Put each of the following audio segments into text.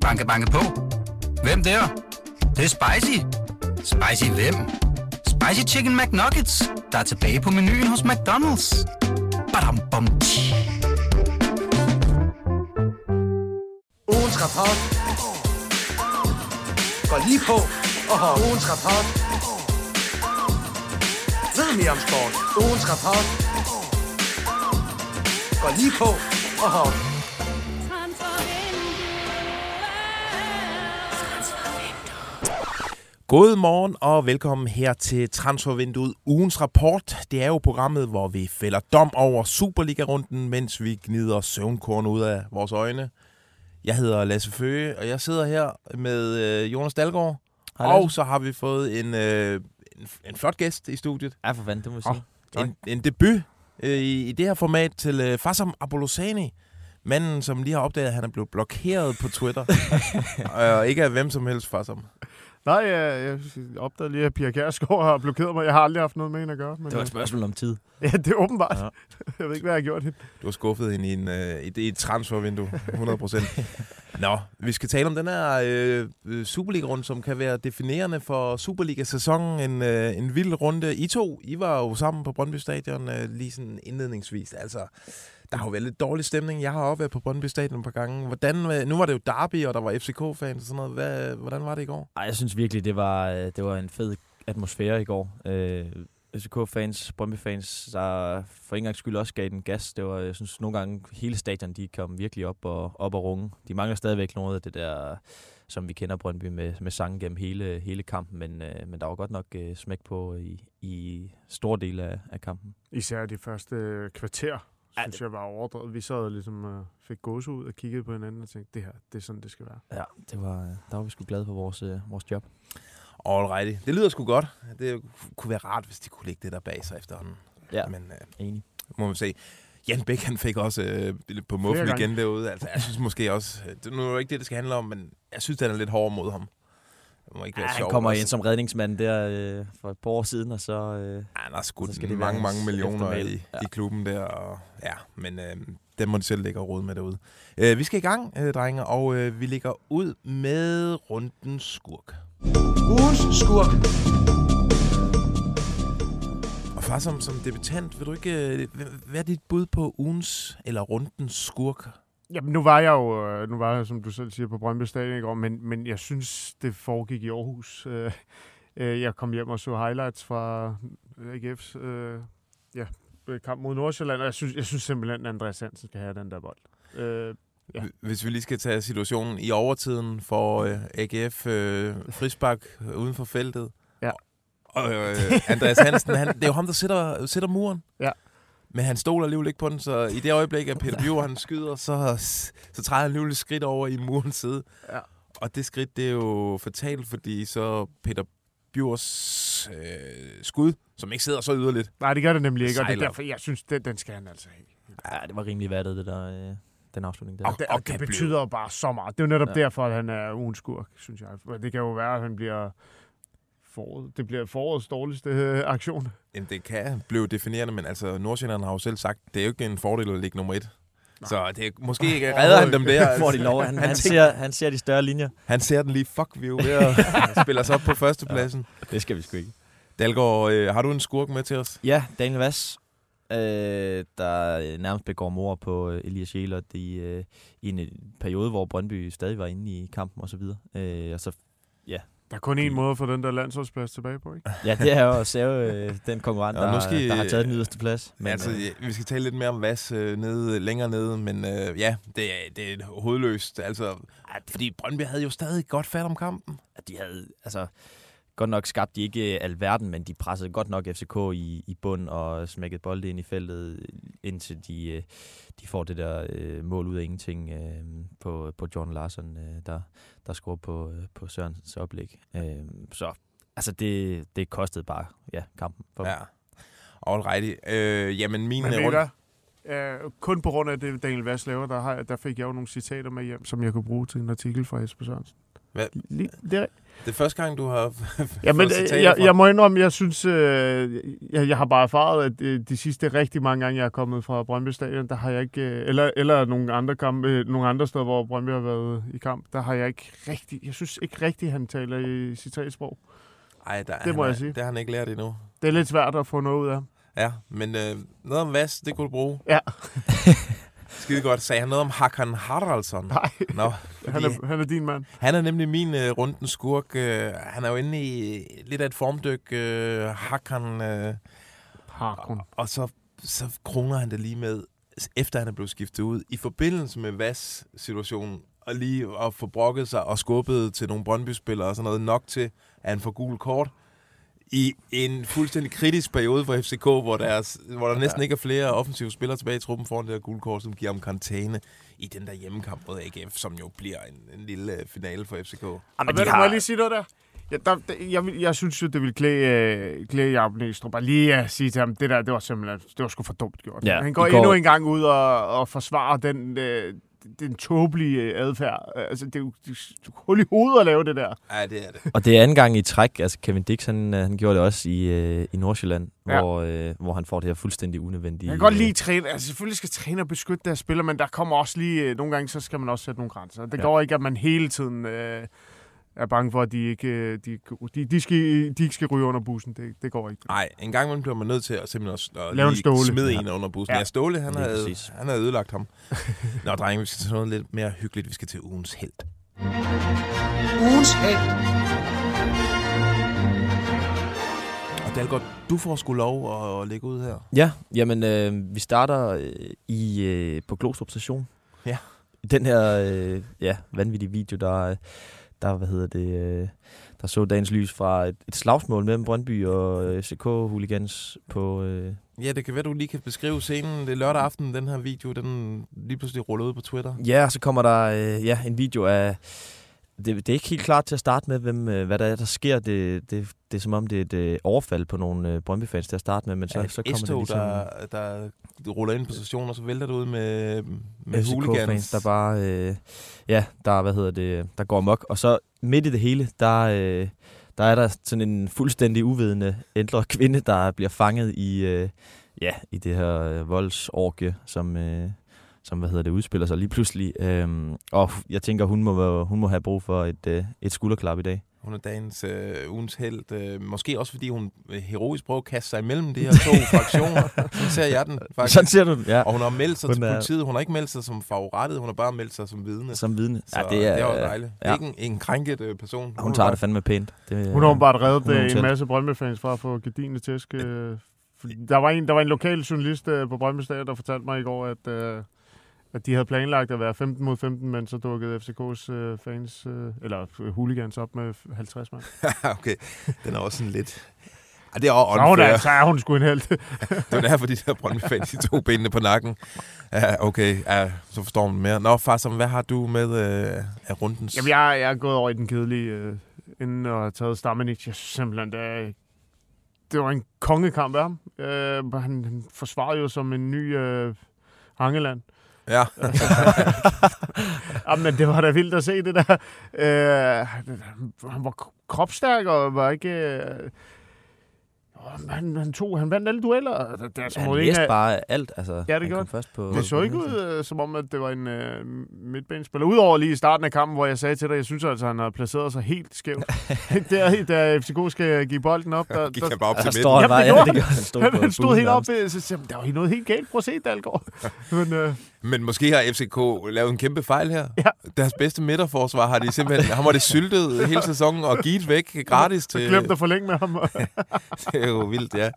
Banke, banke på. Hvem der? Det, det er spicy. Spicy hvem? Spicy Chicken McNuggets, der er tilbage på menuen hos McDonald's. Badum, bom, tji. Ugens rapport. Går lige på. Og ugens rapport. Ved mere om sport. Ugens rapport. Går lige på. Og God morgen og velkommen her til Transfervinduet ugens rapport. Det er jo programmet, hvor vi fælder dom over Superliga-runden, mens vi gnider søvnkorn ud af vores øjne. Jeg hedder Lasse Føge, og jeg sidder her med øh, Jonas Dalgaard. Hej, Lasse. Og så har vi fået en, øh, en, en flot gæst i studiet. Ja, for fanden, det må jeg sige. Oh, en, en debut øh, i, i det her format til øh, Fassam Abolosani. Manden, som lige har opdaget, at han er blevet blokeret på Twitter. og ikke af hvem som helst, Fassam. Nej, jeg, jeg opdagede lige, at Pia Kjærsgaard har blokeret mig. Jeg har aldrig haft noget med hende at gøre. Men, Det var et øh, spørgsmål om tid. Ja, det er åbenbart. Ja. Jeg ved ikke, hvad jeg har gjort hende. Du har skuffet hende i, en, øh, i, i et transfervindue, 100%. Nå, vi skal tale om den her øh, øh, Superliga-runde, som kan være definerende for Superliga-sæsonen. En, øh, en vild runde. I to, I var jo sammen på Brøndby Stadion øh, lige sådan indledningsvis. Altså, der har jo været lidt dårlig stemning. Jeg har også været på Brøndby Stadion et par gange. Hvordan, øh, nu var det jo Derby, og der var FCK-fans og sådan noget. Hvad, hvordan var det i går? Ej, jeg synes virkelig, det var, øh, det var en fed atmosfære i går. Øh, FCK-fans, Brøndby-fans, der for en gang skyld også gav den gas. Det var, jeg synes, nogle gange hele stadion, de kom virkelig op og, op og runge. De mangler stadigvæk noget af det der, som vi kender Brøndby med, med sangen gennem hele, hele kampen, men, øh, men der var godt nok øh, smæk på i, i store dele af, af kampen. Især de første øh, kvarter, Ja, synes det- jeg var overdrevet. Vi sad og ligesom øh, fik gåse ud og kiggede på hinanden og tænkte, det her, det er sådan, det skal være. Ja, det var, der var vi sgu glade for vores, øh, vores job. Alrighty. Det lyder sgu godt. Det kunne være rart, hvis de kunne lægge det der bag sig efterhånden. Ja, Men øh, enig. må vi se. Jan Bæk, han fik også øh, lidt på muffen igen derude. Altså, jeg synes måske også, øh, det nu er jo ikke det, det skal handle om, men jeg synes, den er lidt hård mod ham. Må ikke Ja, være han sjovt. kommer også. ind som redningsmand der øh, for et par år siden, og så... Øh, Ja, han har så skudt skal det mange, være mange millioner i, Ja. i klubben der. Og, ja, men øh, den må de selv lægge rode med derude. Øh, vi skal i gang, øh, drenge, og øh, vi ligger ud med rundens skurk. ugens skurk. Og far, som, som debutant, vil du ikke... Øh, hvad- hvad er dit bud på ugens eller rundens skurk? Jamen, nu var jeg jo, øh, nu var jeg, som du selv siger, på Brøndby Stadion i går, men, men jeg synes, det foregik i Aarhus. Øh, øh, Jeg kom hjem og så highlights fra AGF's øh, ja, kamp mod Nordsjælland, og jeg synes, jeg synes simpelthen, at Andreas Hansen skal have den der bold. Øh, Ja. Hvis vi lige skal tage situationen i overtiden for øh, AGF øh, frisbak uden for feltet. Ja. Og øh, Andreas Hansen, han, det er jo ham, der sætter, sætter muren. Ja. Men han stoler alligevel ikke på den, så i det øjeblik, at Peter Bjur, han skyder, så, så træder han alligevel et skridt over i murens side. Ja. Og det skridt, det er jo fatalt, fordi så Peter Bjurs øh, skud, som ikke sidder så yderligt. nej, det gør det nemlig ikke, og det er derfor, jeg synes, den, den skal han altså have. ja, det var rimelig vattet, det der, øh, den afslutning der. Og- Det, og det betyder bare så meget. Det er jo netop Ja. derfor, at han er ugens skurk, synes jeg. Det kan jo være, at han bliver foråret. Det bliver forårets dårligste øh, aktion. Jamen, det kan blive definerende, men altså, Nordsjælland har jo selv sagt, det er jo ikke en fordel at ligge nummer et. Så det er, måske ikke redder han dem der. får de lov. Han, han, tænker- ser, han ser de større linjer. Han ser den lige, fuck, vi er jo ved at spille os op på førstepladsen. Det skal vi sgu ikke. Dalgaard, øh, har du en skurk med til os? Ja, Daniel Vass, øh, der nærmest begår mor på øh, Elias Jæler i, øh, i en periode, hvor Brøndby stadig var inde i kampen osv. Øh, og så, Der er kun én måde at få den der landsholdsplads tilbage på, ikke? ja, det er jo at save øh, den konkurrent, Ja, der, nu skal der har taget den yderste plads. Men, altså, øh, vi skal tale lidt mere om Vas øh, nede, længere nede, men øh, ja, det er, det er hovedløst. Altså, fordi Brøndby havde jo stadig godt fat om kampen. at de havde, altså, godt nok skabt de ikke øh, alverden, men de pressede godt nok FCK i, i bund og smækkede bolde ind i feltet, indtil de, øh, de får det der øh, mål ud af ingenting øh, på, på John Larsen, øh, der, der scorer på, øh, på Sørensens oplæg. Øh, så altså det, det kostede bare ja, kampen for. Ja. Alrighty. Øh, jamen, min Men I runde... Uh, kun på grund af det, Daniel Vass laver, der, har, der fik jeg jo nogle citater med hjem, som jeg kunne bruge til en artikel fra Jesper Sørensen. Hvad? Lige, det er, Det er første gang, du har Ja, men citater jeg, fra. jeg må indrømme, jeg synes, øh, jeg, jeg har bare erfaret, at øh, de sidste rigtig mange gange, jeg er kommet fra Brøndby Stadion, der har jeg ikke, øh, eller, eller nogle andre kampe, øh, nogle andre steder, hvor Brøndby har været i kamp, der har jeg ikke rigtig, jeg synes ikke rigtig, han taler i citatsprog. Ej, der, Det må han, jeg er- sige. Det har han ikke lært endnu. Det er lidt svært at få noget ud af ham. Ja, men øh, noget om Vas, det kunne du bruge. Ja. Skide godt. Sagde han noget om Hakan Haraldsson? Nej, Nå, han er, han er din mand. han er nemlig min øh, rundens skurk. Øh, han er jo inde i lidt af et formdyk. Øh, Hakan... Øh, Harkon. og så, så kroner han det lige med, efter han er blevet skiftet ud, i forbindelse med Vas-situationen, og lige at få brokket sig og skubbet til nogle Brøndby-spillere og sådan noget, nok til, at han får gul kort. I en fuldstændig kritisk periode for FCK, hvor der, er, hvor der næsten ikke er flere offensive spillere tilbage i truppen foran det her gule kort, som giver ham karantæne i den der hjemmekamp mod AGF, som jo bliver en, en lille øh, finale for FCK. Og ved du, må jeg lige sige noget der? Ja, der, der jeg, jeg synes jo, det ville klæde, øh, klæde Jacob Næstrup bare lige at sige til ham, det der, det var simpelthen, det var sgu for dumt gjort. Ja, Han går går- endnu en gang ud og, og forsvarer den, øh, den tåbelige øh, adfærd. Altså, det er jo det er hul i hovedet at lave det der. Ja, det er det. Og det er anden gang i træk. Altså Kevin Dix, han, øh, han gjorde det også i, øh, i Nordsjælland, Ja. hvor, øh, hvor han får det her fuldstændig unødvendige... Jeg kan godt øh, lide træne. Altså, selvfølgelig skal træner beskytte deres spillere, men der kommer også lige... øh, Nogle gange, så skal man også sætte nogle grænser. Det Ja. går ikke, at man hele tiden øh, er bange for, at de ikke, øh, de, de, de, skal, de ikke skal ryge under bussen. Det, det går ikke. Nej, en gang imellem bliver man nødt til at simpelthen også at Lave en lige Ståle. smide Ja. en under bussen. Ja. Ja, Ståle, han havde, han havde ødelagt ham. Nå, drenge, vi skal til noget lidt mere hyggeligt. Vi skal til ugens held. Ugens held. Og Dalgaard, du får sgu lov at lægge ud her. Ja, jamen øh, vi starter øh, i øh, på Glostrup station. Ja. I Den her øh, ja, vanvittige video, der, øh, der, hvad hedder det, øh, der så dagens lys fra et, et slagsmål mellem Brøndby og øh, FCK-hooligans på... Øh, Ja, det kan være, du lige kan beskrive scenen. Det er lørdag aften, den her video, den lige pludselig ruller ud på Twitter. ja, og så kommer der øh, ja, en video af... Det, det er ikke helt klart til at starte med, hvem, øh, hvad der er, der sker. Det, det, det er som om, det er et øh, overfald på nogle øh, Brøndby-fans til at starte med, men så, Så, så kommer det ligesom... der, der ruller ind på stationen, og så vælter det ud med, med hooligans. der bare, øh, ja, der, hvad hedder det, der går amok. Og så midt i det hele, der, øh, der er der sådan en fuldstændig uvidende ældre kvinde, der bliver fanget i, øh, ja, i det her øh, voldsorgie, som, øh, som, hvad hedder det, udspiller sig lige pludselig. Øhm, og jeg tænker, hun må, hun må have brug for et, øh, et skulderklap i dag. Hun er dagens øh, ugens held. Øh, måske også, fordi hun øh, heroisk prøver at kaste sig imellem de her to fraktioner. Sådan ser jeg den, faktisk. Sådan ser du den, ja. Og hun har meldt sig Hun til er- politiet. Hun har ikke meldt sig som favorittet, hun har bare meldt sig som vidne. Som vidne. Så Ja, det er, det er jo øh, dejligt. ja. Ikke en, en krænket øh, person. Hun tager det fandme pænt. Det, Hun har bare reddet hun øh, en masse Brøndby-fans fra at få gedine tæsk. øh, fordi Der var en, der var en lokal journalist øh, på Brøndby Stadion, der fortalte mig i går, at, øh, at de havde planlagt at være 15 mod 15, men så dukkede FCK's øh, fans, øh, eller øh, hooligans op med 50 mand. okay, den er også sådan lidt... Ej, det er også Så hun, unfair. da- så er hun sgu en held. Det er derfor, de der Brøndby-fans, de to benene på nakken. Ja, okay, ja, så forstår man mere. Nå, far, som, hvad har du med øh, af rundens? Jamen, jeg, jeg er gået over i den kedelige, øh, inden og har taget Stamenic. Jeg synes simpelthen, det, er- det var en kongekamp af ham. Øh, han, han forsvarede jo som en ny øh, Hangeland. Ja, Ja, men det var da vildt at se det der. Øh, han, var kropstærk og var ikke... Øh, han, han, tog, han vandt alle dueller. Det, det er som han læste af, bare alt. Altså, Ja, det gjorde først på, det så ikke ud, øh, som om, at det var en øh, midtbanespiller. Udover lige i starten af kampen, hvor jeg sagde til dig, jeg synes altså, han har placeret sig helt skævt. der, da FCK skal give bolden op, der, gik der, han bare op Der til midten. står han Jamen, bare, det ja, gjorde det han. Stod han, han stod helt op, så jeg, der var noget helt galt. Prøv at se, Dalgaard. Men, øh, Men måske har FCK lavet en kæmpe fejl her. Ja. Deres bedste midterforsvar har de simpelthen... Han var det syltet hele sæsonen og givet væk gratis til... glemte at forlænge med ham. Det er jo vildt, ja.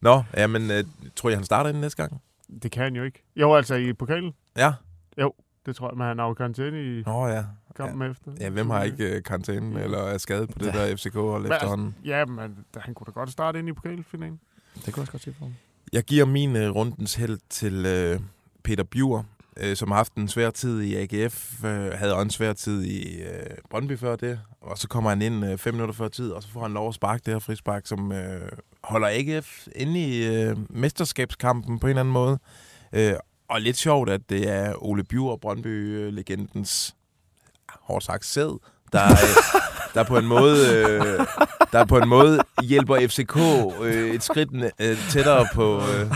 Nå, jamen, øh, tror jeg, han starter inden næste gang? det kan han jo ikke. Jo, altså i pokalen. Ja. Det tror jeg, men han har jo karantæne i Nå ja. kampen ja. efter. Ja, hvem har ikke øh, karantæne eller er skadet på det der FCK-hold Men altså- efterhånden? Ja, men han kunne da godt starte ind i pokalfinalen. Det kunne jeg også godt se for ham. Jeg giver min øh, rundens held til øh, Peter Bjur, øh, som har haft en svær tid i AGF, øh, havde også en svær tid i øh, Brøndby før det, og så kommer han ind øh, fem minutter før tid, og så får han lov at sparke det her frispark, som øh, holder AGF inde i øh, mesterskabskampen på en eller anden måde. Øh, og lidt sjovt, at det er Ole Bjur, Brøndby-legendens, hårdt sagt, sæd, der, øh, der på en måde, øh, der på en måde hjælper FCK øh, et skridt øh, tættere på, øh,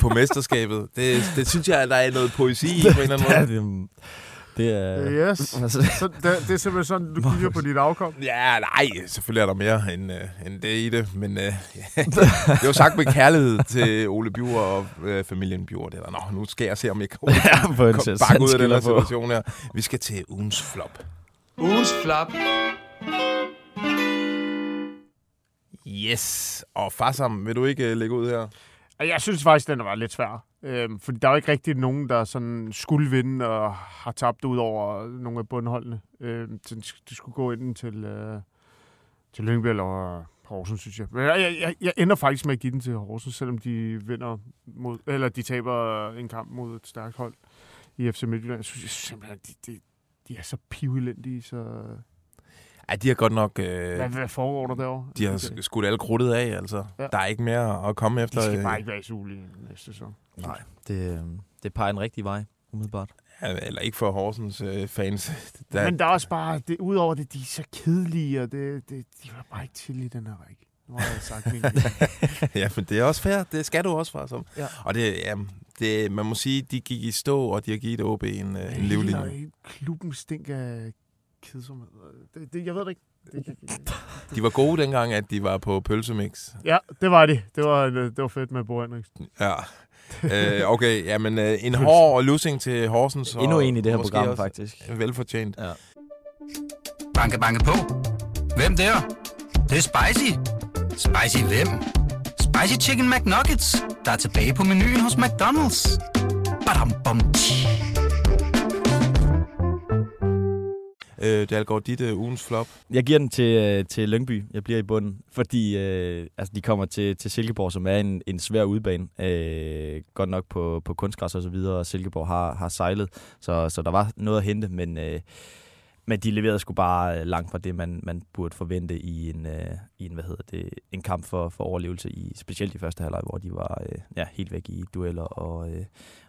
på mesterskabet. Det, det synes jeg, at der er noget poesi i på en eller anden måde. det, det er... Yes. Så det, det er simpelthen sådan, du kigger på dit afkom. Ja, nej, selvfølgelig er der mere end, øh, end det i det, men øh, det er jo sagt med kærlighed til Ole Bjur og øh, familien Bjur. Det er der. Nå, nu skal jeg se, om jeg kan Ja, på en komme sæt- bakke ud af den her situation her. Vi skal til ugens flop. Ugens flop. Yes, og Farsam, vil du ikke øh, lægge ud her? Jeg synes faktisk, den var lidt svær. Øhm, fordi der er jo ikke rigtig nogen, der sådan skulle vinde og har tabt ud over nogle af bundholdene. Øhm, så de skulle gå ind til, øh, til Lyngby eller Horsens, synes jeg. Men jeg, jeg, jeg, jeg ender faktisk med at give den til Horsens, selvom de vinder mod, eller de taber en kamp mod et stærkt hold i FC Midtjylland. Jeg synes jeg simpelthen, at de, de, de er så pivelendige, så... Ja, de har godt nok... Øh, Hvad, hvad foregår der derovre? de har sk- skudt alle krudtet af, altså. Ja. Der er ikke mere at komme efter. de skal øh, bare ikke være i Sule i næste sæson. Nej, det, øh, det peger en rigtig vej, umiddelbart. Ja, eller ikke for Horsens øh, fans. Der, Men der er også bare, det, udover det, de er så kedelige, og det, det, de var bare ikke til i den her række. Nu har jeg sagt min ja, men det er også fair. Det skal du også, Farsam. Ja. Og det, ja, det, man må sige, de gik i stå, og de har givet OB en, øh, en livlinje. Klubben stinker kedsomhed. Det, det, jeg ved det ikke. Det, det, det. De var gode dengang, at de var på pølsemix. Ja, det var det. Det var, det var fedt med Bo Henriksen. Ja. øh, okay, jamen øh, en hård losing til Horsens. og Endnu en i det her program, også faktisk. Velfortjent. Ja. Banke, banke på. Hvem der? Det, det er spicy. Spicy hvem? Spicy Chicken McNuggets, der er tilbage på menuen hos McDonald's. Badum, bom, tji. Øh, Dalgaard, dit øh, ugens flop. Jeg giver den til, øh, til Lyngby. Jeg bliver i bunden, fordi øh, altså, de kommer til, til Silkeborg, som er en, en svær udbane. Øh, godt nok på, på kunstgræs og så videre, og Silkeborg har, har sejlet, så, så der var noget at hente, men, øh, men de leverede sgu bare øh, langt fra det, man, man burde forvente i en, øh, i en, hvad hedder det, en kamp for, for overlevelse, i specielt i første halvleg, hvor de var øh, ja, helt væk i dueller og, øh,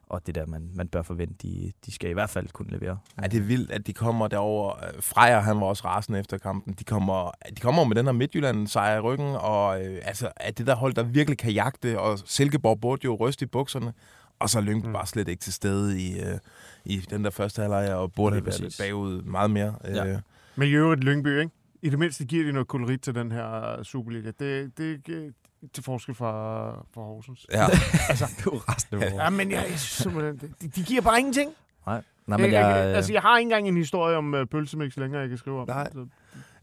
og det der, man, man bør forvente, de, de skal i hvert fald kunne levere. Ja, det er vildt, at de kommer derover. Øh, Freja, han var også rasende efter kampen. De kommer, de kommer med den her Midtjylland-sejr i ryggen, og øh, altså, at det der hold, der virkelig kan jagte, og Silkeborg burde jo ryste i bukserne, og så er Lyngby mm. Bare slet ikke til stede i, øh, i den der første halvleg, og burde have været bagud meget mere. Ja. Øh, Men i øvrigt Lyngby, ikke? I det mindste giver de noget kolorit til den her Superliga. Det, det til forskel fra, fra Horsens. ja. Altså, Du er rasende Ja. over. ja, men jeg, jeg synes simpelthen, de, de giver bare ingenting. Nej, Men men jeg, jeg, jeg, altså, jeg har ikke engang en historie om uh, pølsemix længere, jeg kan skrive om. Nej. Så,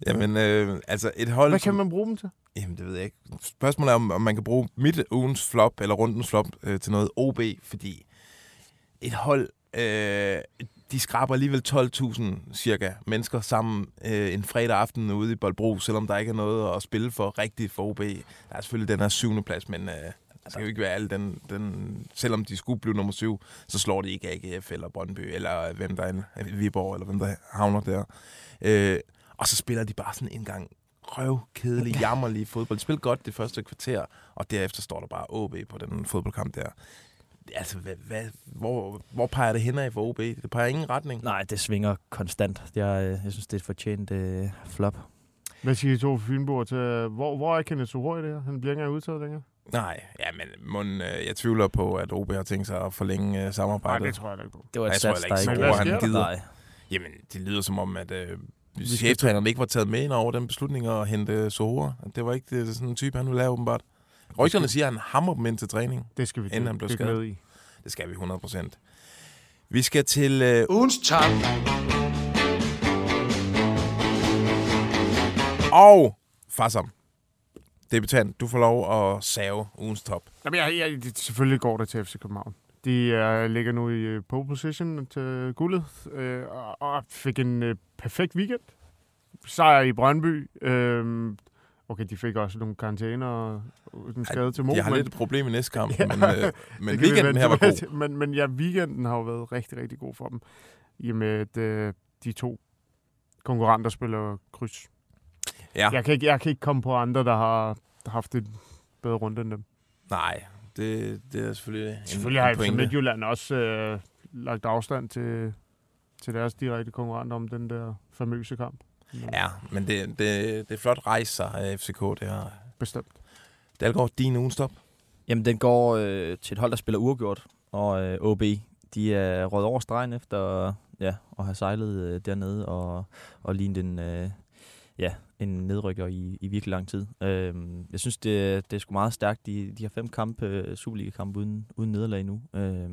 Jamen, øh, altså et hold... hvad kan man bruge dem til? Jamen, det ved jeg ikke. Spørgsmålet er, om, om man kan bruge mit ugens flop, eller rundens flop, øh, til noget OB, fordi et hold, øh, de skraber alligevel 12.000 cirka mennesker sammen øh, en fredag aften ude i Boldbro, selvom der ikke er noget at spille for rigtigt for OB. Der er selvfølgelig den her syvende plads, men øh, det skal jo ikke være alle den, den, selvom de skulle blive nummer syv, så slår de ikke AGF eller Brøndby, eller øh, hvem der er, Viborg, eller hvem der havner der. Øh, og så spiller de bare sådan en gang røvkedelig, jammerlig fodbold. De spiller godt det første kvarter, og derefter står der bare OB på den fodboldkamp der. Altså, hvad, hvad, hvor, hvor peger det henad for OB? Det peger ingen retning. Nej, det svinger konstant. Jeg, øh, jeg synes, det er et fortjent øh, flop. Hvad siger I to Fynborg til, øh, hvor, hvor er Kenneth Soro i det her? Han bliver ikke engang udtaget længere. Nej, ja, men mon, øh, jeg tvivler på, at OB har tænkt sig at forlænge øh, Nej, samarbejdet. det tror jeg ikke på. Det var et sats, der ikke, han gider. Nej. Jamen, det lyder som om, at øh, cheftræneren ikke var taget med ind over den beslutning at hente Sohora. Det var ikke det, sådan en type, han ville lave åbenbart. Rygterne siger, at han hammer dem ind til træning. Det skal vi Inden han dykke skadet. i. Det skal vi 100%. Vi skal til øh, Ugens top. Og Farsam, debutant, du får lov at save ugens top. Jamen, jeg, jeg, det, selvfølgelig går det til FC København. De uh, ligger nu i øh, pole position til guldet, øh, og, og fik en øh, perfekt weekend. Sejr i Brøndby. Øh, okay, de fik også nogle karantæner og en skade til Mo. De har men- lidt et problem i næste kamp, Ja. men, øh, men vi weekenden vende her var god. Men, men ja, weekenden har jo været rigtig, rigtig god for dem. I og med, at øh, de to konkurrenter spiller kryds. Ja, Jeg, kan ikke, jeg kan ikke komme på andre, der har haft et bedre runde end dem. nej, det, det er selvfølgelig en, Selvfølgelig en har FC. Midtjylland også øh, lagt afstand til til deres direkte konkurrenter om den der famøse kamp. Ja, men det, det, det er flot rejse sig af FCK, det her. Bestemt. Dalgaard, din ugenstop. Jamen, den går øh, til et hold, der spiller uafgjort, og øh, OB, de er røget over stregen efter ja, at have sejlet øh, dernede og, og lignet en, øh, ja, en nedrykker i, i virkelig lang tid. Øh, jeg synes, det, det er sgu meget stærkt. De, de har fem kampe, øh, Superliga-kampe uden, uden nederlag nu. Øh,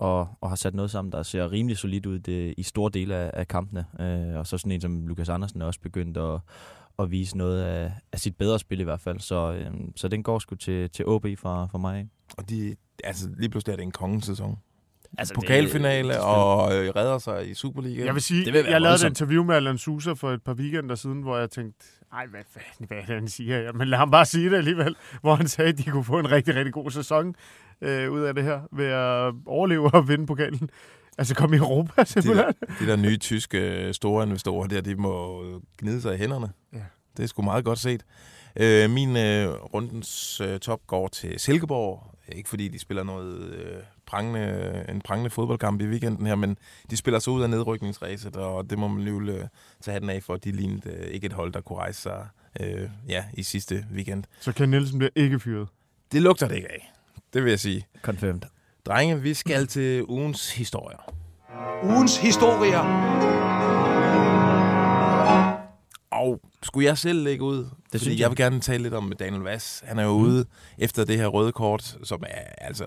og, og har sat noget sammen, der ser rimelig solidt ud det, i store dele af, af kampene. Øh, og så sådan en som Lukas Andersen er også begyndt at, at vise noget af, af sit bedre spil i hvert fald. Så, øh, så den går sgu til, til OB fra, fra mig. Og de, altså, lige pludselig er det en kongesæson. Altså, Pokalfinale det, og øh, redder sig i Superligaen. Jeg vil sige, Det vil jeg lavede et interview med Alan Sousa for et par weekender siden, hvor jeg tænkte, ej, hvad fanden, hvad er det, han siger her? Men lad ham bare sige det alligevel, hvor han sagde, at de kunne få en rigtig, rigtig god sæson øh, ud af det her, ved at overleve og vinde pokalen. Altså komme i Europa, simpelthen. De der nye tyske øh, store investorer der, de må gnide sig i hænderne. Ja. Det er sgu meget godt set. Øh, min øh, rundens øh, top går til Silkeborg. Ikke fordi de spiller noget øh, prangende, en prangende fodboldkamp i weekenden her, men de spiller sig ud af nedrykningsræset, og det må man lige øh, tage hatten af for. De lignede øh, ikke et hold, der kunne rejse sig øh, ja, i sidste weekend. Så Ken Nielsen bliver ikke fyret. Det lugter det ikke af. Det vil jeg sige. Confirmed. Drenge, vi skal til ugens historier. Ugens historier. Og skulle jeg selv lægge ud? Det fordi synes jeg. jeg. vil gerne tale lidt om Daniel Vass. Han er jo mm. ude efter det her røde kort, som er altså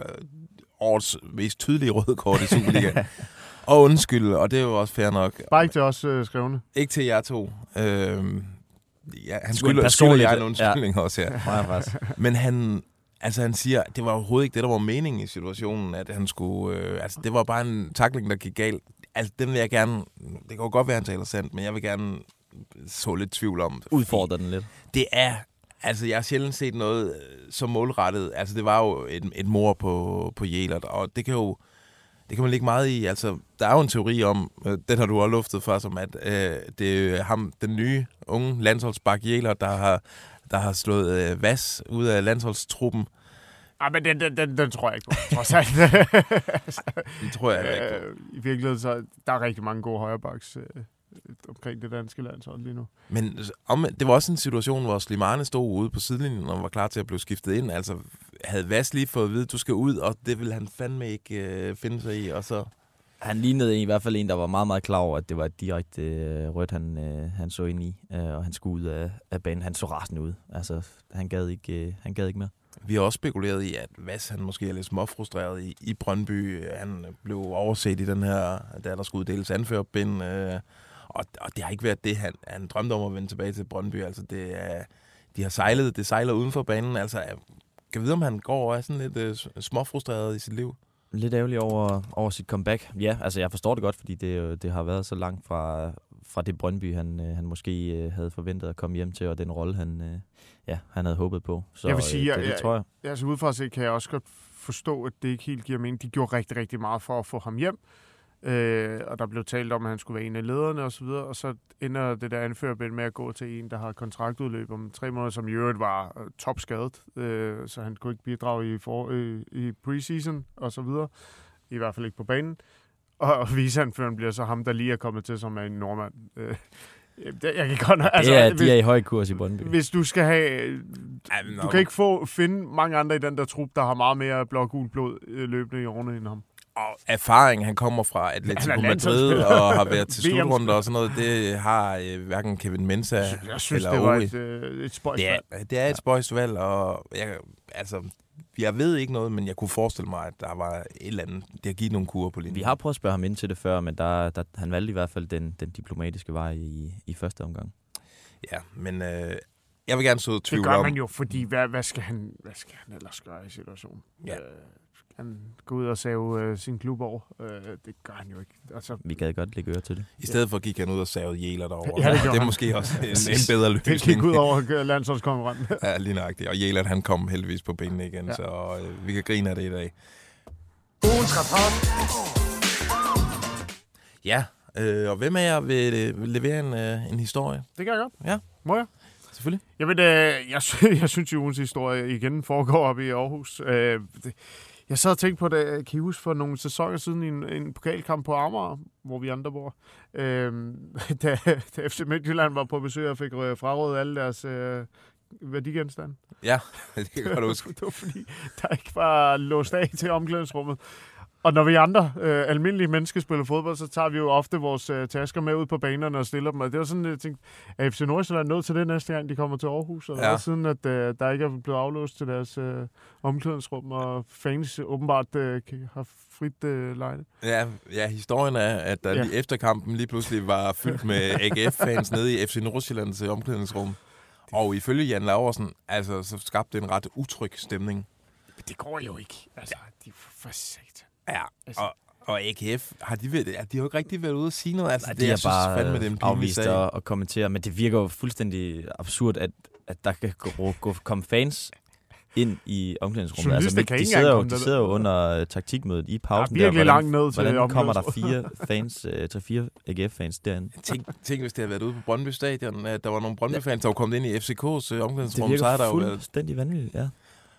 årets mest tydelige røde kort i Superligaen. og undskyld, og det er jo også fair nok. Bare ikke til os øh, skrevne. Ikke til jer to. Øhm, ja, han skylder, skylder jeg en undskyldning ja. også her. Faktisk. Men han, altså han siger, det var overhovedet ikke det, der var meningen i situationen, at han skulle, øh, altså det var bare en takling, der gik galt. Altså den vil jeg gerne, det kan jo godt være, han taler sandt, men jeg vil gerne så lidt tvivl om det. Udfordrer den lidt. Det er, altså jeg har sjældent set noget øh, så målrettet. Altså det var jo et, et mor på, på Jelert, og det kan jo, det kan man ligge meget i. Altså, der er jo en teori om, øh, den har du også luftet før, som at øh, det er ham, den nye unge landsholdsbak Jelert, der har, der har slået øh, Vas ud af landsholdstruppen. Ej, men den, den, den, den tror jeg ikke på, trods alt. Det tror jeg ikke på. Øh, I virkeligheden, så der er rigtig mange gode højrebacks øh, omkring det danske landshold lige nu. Men om, det var også en situation, hvor Slimane stod ude på sidelinjen og var klar til at blive skiftet ind. Altså, havde Vas lige fået at vide, at du skal ud, og det ville han fandme ikke øh, finde sig i. Og så, Han lignede i hvert fald en, der var meget, meget klar over, at det var et direkte øh, rødt, han, øh, han så ind i, øh, og han skulle ud af, af banen. Han så rasende ud. Altså, han gad ikke, øh, han gad ikke mere. vi har også spekuleret i, at Vas han måske er lidt småfrustreret i, i Brøndby. Han blev overset i den her, da der skulle uddeles anførbind. Øh, og, og det har ikke været det, han, han drømte om at vende tilbage til Brøndby. Altså, det er, de har sejlet, det sejler uden for banen. Altså, kan vi vide, om han går og er sådan lidt øh, småfrustreret i sit liv? Lidt ærgerlig over, over sit comeback. Ja, altså jeg forstår det godt, fordi det, jo- det har været så langt fra, fra det Brøndby, han, øh, han måske øh, havde forventet at komme hjem til, og den rolle, han, øh, ja, han havde håbet på. Så Jeg vil sige, øh, det, jeg- det tror jeg. Altså udefra set kan jeg også godt forstå, at det ikke helt giver mening. De gjorde rigtig, rigtig meget for at få ham hjem. Øh, og der blev talt om, at han skulle være en af lederne osv., og, så videre, og så ender det der anførbind med at gå til en, der har kontraktudløb om tre måneder, som i øvrigt var øh, topskadet, øh, så han kunne ikke bidrage i, for, øh, i preseason og så videre. I hvert fald ikke på banen. Og, og viceanføren bliver så ham, der lige er kommet til som er en nordmand. Øh, jeg kan godt... Altså, hvis, de er i høj kurs i Brøndby. hvis du skal have... Du kan ikke få finde mange andre i den der trup, der har meget mere blågul blod øh, løbende i årene end ham. Og erfaring, han kommer fra Atletico Madrid og har været til slutrunder og sådan noget. Det har øh, hverken Kevin Mensa Jeg synes, eller det var et, øh, et Det er, det er et spøjst valg, og jeg, altså, jeg ved ikke noget, men jeg kunne forestille mig, at der var et eller andet, det har givet nogle kurer på linjen. Vi har prøvet at spørge ham ind til det før, men der, der, han valgte i hvert fald den, den diplomatiske vej i, i første omgang. Ja, men øh, jeg vil gerne så Det tvivl gør om. man jo, fordi hvad, hvad, skal han, hvad skal han ellers gøre i situationen? Ja. Øh, han går ud og save øh, sin klub over. Øh, det gør han jo ikke. Altså, Vi gad godt lægge øre til det. I stedet for gik han ud og savede Jæler derovre. Ja, det gjorde det er han. måske også en, en bedre det løsning. gik ud over øh, landsholdskonkurrenten. Ja, lige nøjagtigt. Og Jæler, han kom heldigvis på benene igen, Ja. så øh, vi kan grine af det i dag. Ugens rapport. Ja, øh, og hvem af jer vil, øh, vil levere en, øh, en historie? det kan jeg godt. Ja. Må jeg? Selvfølgelig. Jamen, øh, jeg, sy- jeg synes jo, ugens historie igen foregår oppe i Aarhus. Øh, det, Jeg sad og tænkte på det, kan I huske for nogle sæsoner siden i en, en pokalkamp på Amager, hvor vi andre bor, øhm, da, da FC Midtjylland var på besøg og fik øh, frarådet alle deres øh, værdigenstande. Ja, det kan jeg godt huske. det var fordi, der ikke var låst af til omklædningsrummet. Og når vi andre øh, almindelige mennesker spiller fodbold, så tager vi jo ofte vores øh, tasker med ud på banerne og stiller dem. Og det var sådan, jeg tænkte, er FC Nordsjælland nødt til det næste gang, de kommer til Aarhus? Eller Ja. ja. siden at øh, der ikke er blevet aflåst til deres øh, omklædningsrum, og fans åbenbart øh, har frit øh, lejde. Ja, ja, historien er, at der Ja. ja. lige efter kampen lige pludselig var fyldt med AGF-fans nede i FC Nordsjællands øh, omklædningsrum. Og ifølge Jan Laversen, altså, så skabte det en ret utryg stemning. Det går jo ikke. Altså, de for satan. Ja, Altså- og, og AGF, har de, været, ja, de har jo ikke rigtig været ude at sige noget. Altså, Nej, det, de jeg har synes bare fandme, det er en øh, pinlig afvist at, at kommentere, men det virker jo fuldstændig absurd, at, at der kan gå, gå, komme fans ind i omklædningsrummet. Altså, kan de, ikke sidder engang jo, de der- sidder jo under uh, taktikmødet i pausen. Der er virkelig der, langt ned til Hvordan kommer der fire fans, uh, til fire AGF-fans derinde? Tænk, tænk, hvis det havde været ude på Brøndby Stadion, at der var nogle Brøndby-fans, der var kommet ind i FCK's øh, Det omklædningsrum, så der virker jo været... fuldstændig vanvittigt, ja.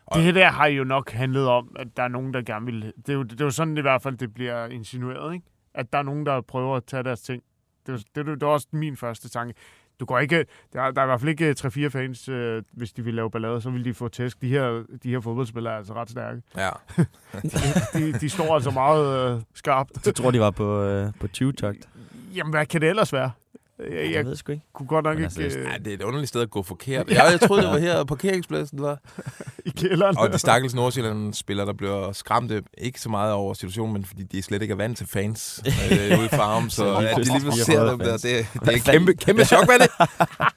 Og- Det her der har jo nok handlet om, at der er nogen, der gerne vil... Det er jo, det er jo sådan i hvert fald, det bliver insinueret, ikke? At der er nogen, der prøver at tage deres ting. Det er, det, det er også min første tanke. Du går ikke... Der er, der er i hvert fald ikke 3-4 fans, øh, hvis de vil lave ballade, så vil de få tæsk. De her, de her fodboldspillere er altså ret stærke. Ja. De, de står altså meget øh, skarpt. Jeg tror, de var på, uh, på 20-takt. Jamen, hvad kan det ellers være? Jeg, Jeg jeg ved sgu ikke. kunne godt nok Men ikke altså, øh, ja, det er et underligt sted at gå forkert. Ja, jeg troede, det var her, parkeringspladsen var. i kælderen. Og de stakkels Nordsjælland-spillere, der bliver skræmte ikke så meget over situationen, men fordi de slet ikke er vant til fans øh, ude i farm, så Så at de lige pludselig ser dem der, det, det Hvad er et kæmpe, kæmpe chok. Hvad er det?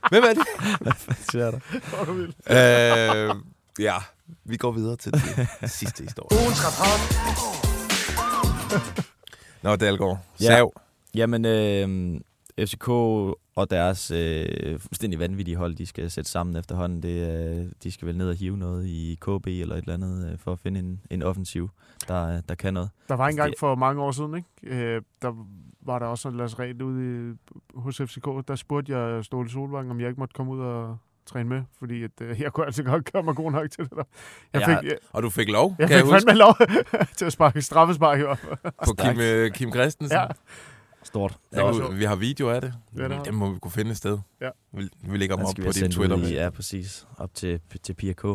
Hvem er det? Ser der. Hvor er du vild. Øh, ja, vi går videre til det sidste historie. Nå, Dalgaard. Ja. Sav. Jamen, øh, FCK og deres øh, fuldstændig vanvittige hold, de skal sætte sammen efterhånden. Det, øh, de skal vel ned og hive noget i KB eller et eller andet, øh, for at finde en, en offensiv, der, der kan noget. Der var engang Det- for mange år siden, ikke? Øh, der var der også en Lars Red ude i, hos FCK. Der spurgte jeg Ståle Solvang, om jeg ikke måtte komme ud og træne med, fordi at, øh, jeg kunne altså godt gøre mig god nok til det der. Jeg Ja, fik, jeg, Og du fik lov, jeg kan jeg fik huske, fandme lov til at sparke straffespark. jo. på Kim, øh, Kim Christensen. Ja. Stort. Kunne, sjovt. vi har video af det. Ja, det må vi kunne finde et sted. Ja. Vi, vi lægger dem op på din Twitter. ud Ja, præcis. Op til, til Pia K.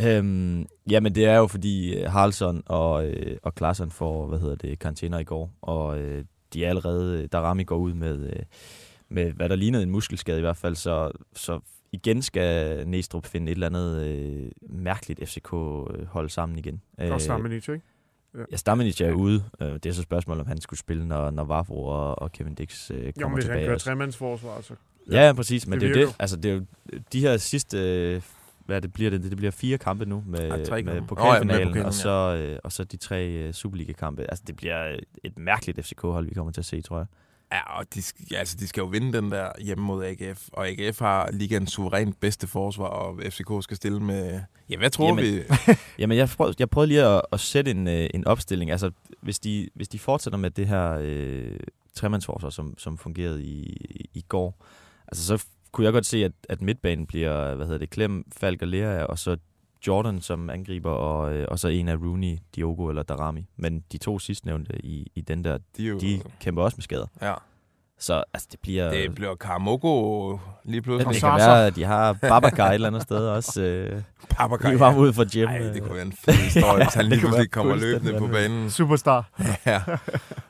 Øhm, jamen, det er jo fordi øh, Haraldsson og, øh, og Klaassen får, hvad hedder det, karantæner i går, og øh, de er allerede, der Rami går ud med, øh, med, hvad der lignede en muskelskade i hvert fald, så, så igen skal Næstrup finde et eller andet øh, mærkeligt FCK-hold sammen igen. Og Stamenic, ikke? Ja, Stamenic er ude. Øh, Det er så et spørgsmål, om han skulle spille, når, når Vavro og, og Kevin Dix øh, Jo, kommer men hvis han tilbage. kører også. tremandsforsvar, så... Ja, ja, præcis. Men Det det, er jo det. Altså, det er jo de her sidste... øh, Hvad det bliver det? Det bliver fire kampe nu med, Ej, tre med pokalfinalen, Nå ja, med pokalen, og, så, øh, og så de tre øh, Superliga-kampe. Altså, det bliver et mærkeligt FCK-hold, vi kommer til at se, tror jeg. Ja, og de, altså, de skal jo vinde den der hjemme mod AGF. Og AGF har ligaens suverænt bedste forsvar, og FCK skal stille med... Ja, hvad tror Jamen, vi? Jamen, jeg prøvede, jeg prøvede lige at, at sætte en, øh, en opstilling. Altså, hvis de, hvis de fortsætter med det her øh, tremandsforsvar, som, som fungerede i, i går, altså, så kunne jeg godt se, at, at midtbanen bliver, hvad hedder det, Klem, Falk og Lea, og så Jordan som angriber, og, øh, og så en af Rooney, Diogo eller Darami. Men de to sidstnævnte i, i den der, De, jo, de kæmper også med skader. ja, Så altså, det bliver... det bliver Karamoko lige det, pludselig. det kan være, at de har Babacar et eller andet sted også. Øh, vi var ud for gym. Ej, det kunne være en fed historie, hvis han lige kunne pludselig kommer løbende på banen Superstar. ja,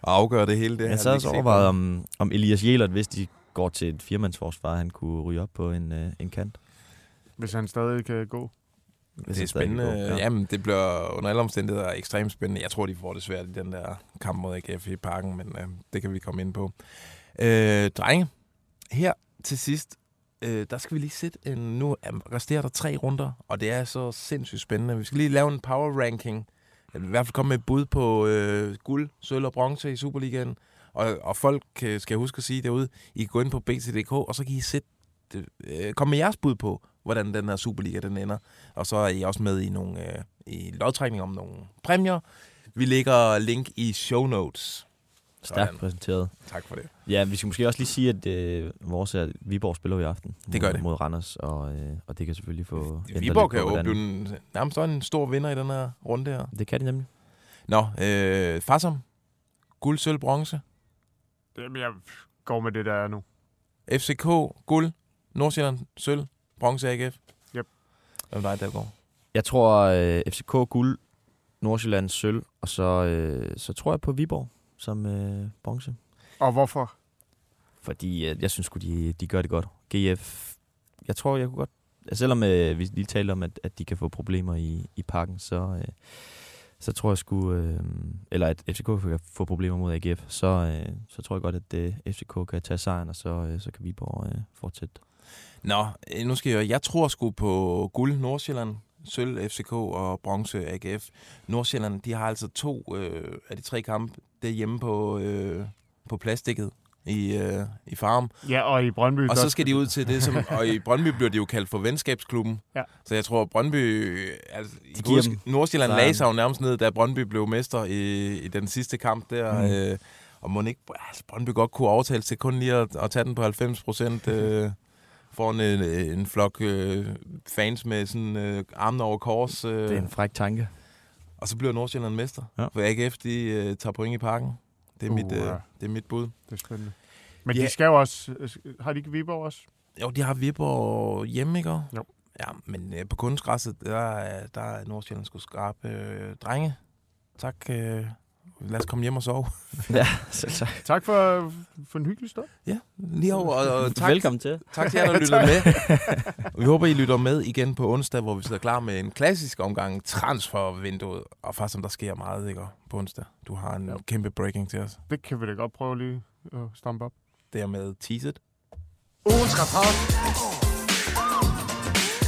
og afgør det hele. Det Jeg sad vi også overvejet, om, om Elias Jelert, hvis de går til et firmandsforsvar, han kunne ryge op på en, øh, en kant. Hvis han stadig kan gå. Det er spændende. gå, Ja. Jamen, det bliver under alle omstændigheder ekstremt spændende. Jeg tror, de får det svært i den der kamp mod AGF i parken, men øh, det kan vi komme ind på. Øh, drenge, her til sidst, øh, der skal vi lige sætte en... Nu resterer der tre runder, og det er så sindssygt spændende. Vi skal lige lave en power ranking. Jeg vil i hvert fald komme med et bud på øh, guld, sølv og bronze i Superligaen. Og, og folk øh, skal huske at sige derude, I kan gå ind på BTDK, og så kan I sætte, øh, komme med jeres bud på, hvordan den her Superliga den ender. Og så er I også med i nogle øh, i lodtrækning om nogle præmier. Vi lægger link i show notes. Stærkt præsenteret. Tak for det. Ja, vi skal måske også lige sige, at øh, vores er, Viborg spiller i aften. Det gør mod, det. mod Randers, og, øh, og det kan selvfølgelig få... Viborg kan jo hvordan- blive en, nærmest en stor vinder i den her runde her. Det kan de nemlig. Nå, øh, Farsam. Guld, sølv, bronze. Jamen, jeg går med det, der er nu. FCK, guld. Nordsjælland, sølv. Bronze AGF. Yep. Hvem er dig, der går? Jeg tror øh, FCK guld, Nordsjælland sølv, og så, øh, så tror jeg på Viborg som øh, bronze. Og hvorfor? Fordi øh, jeg synes sgu, de, de gør det godt. GF, jeg tror, jeg kunne godt... Altså, selvom øh, vi lige talte om, at, at de kan få problemer i, i parken, så, øh, så tror jeg sgu... Øh, eller at FCK kan få problemer mod AGF, så, øh, så tror jeg godt, at øh, FCK kan tage sejren, og så, øh, så kan Viborg øh, fortsætte. Nå, øh, nu skal jeg... Jeg tror sgu på guld, Nordsjælland, sølv, FCK og bronze AGF. Nordsjælland, de har altså to øh, af de tre kampe derhjemme på, øh, på plastikket i, øh, i Farm. Ja, og i Brøndby... Og så skal de ud til det, som... Og i Brøndby bliver de jo kaldt for venskabsklubben. Ja. Så jeg tror, Brøndby... Altså, De giver huske, dem Nordsjælland lagde sig jo nærmest ned, da Brøndby blev mester i, i den sidste kamp der. Mm. Mm. Øh, og må ikke... Altså, Brøndby godt kunne overtale til kun lige at, at tage den på 90 procent... Øh, foran en, en flok øh, fans med sådan øh, armen over kors. Øh, Det er en fræk tanke. og så bliver Nordsjælland mester. Ja. For AGF, de øh, tager point i parken. Det er, Uh, mit, øh, det er mit bud. Det er spændende. Men Ja. de skal jo også... Har de ikke Viborg også? Jo, de har Viborg hjemme, ikke? Jo. Ja, men øh, på kunstgræsset, der, er- der er Nordsjælland skulle skrabe øh, drenge. Tak. Øh, lad os komme hjem og sove. ja, selv tak. Tak for, for en hyggelig stund. Ja, lige over. Og, og tak, Velkommen til. tak til jer, der lytter med. Vi håber, I lytter med igen på onsdag, hvor vi sidder klar med en klassisk omgang transfervinduet. Og faktisk, som der sker meget, ikke? På onsdag. Du har en Ja. kæmpe breaking til os. Det kan vi da godt prøve lige at stampe op. Dermed teaset. Ugens rapport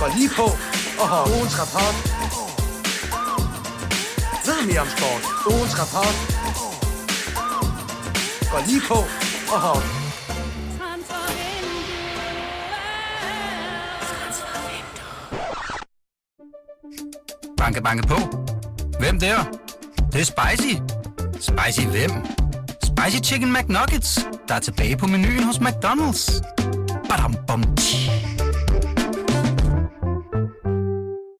går lige på og har ugens rapport. Meget mere om sport. Ugens rapport Gå lige på og hop. Banke, banke på. Hvem der? Det, det er spicy. Spicy hvem? Spicy Chicken McNuggets, der er tilbage på menuen hos McDonald's. Badum, bom, tji.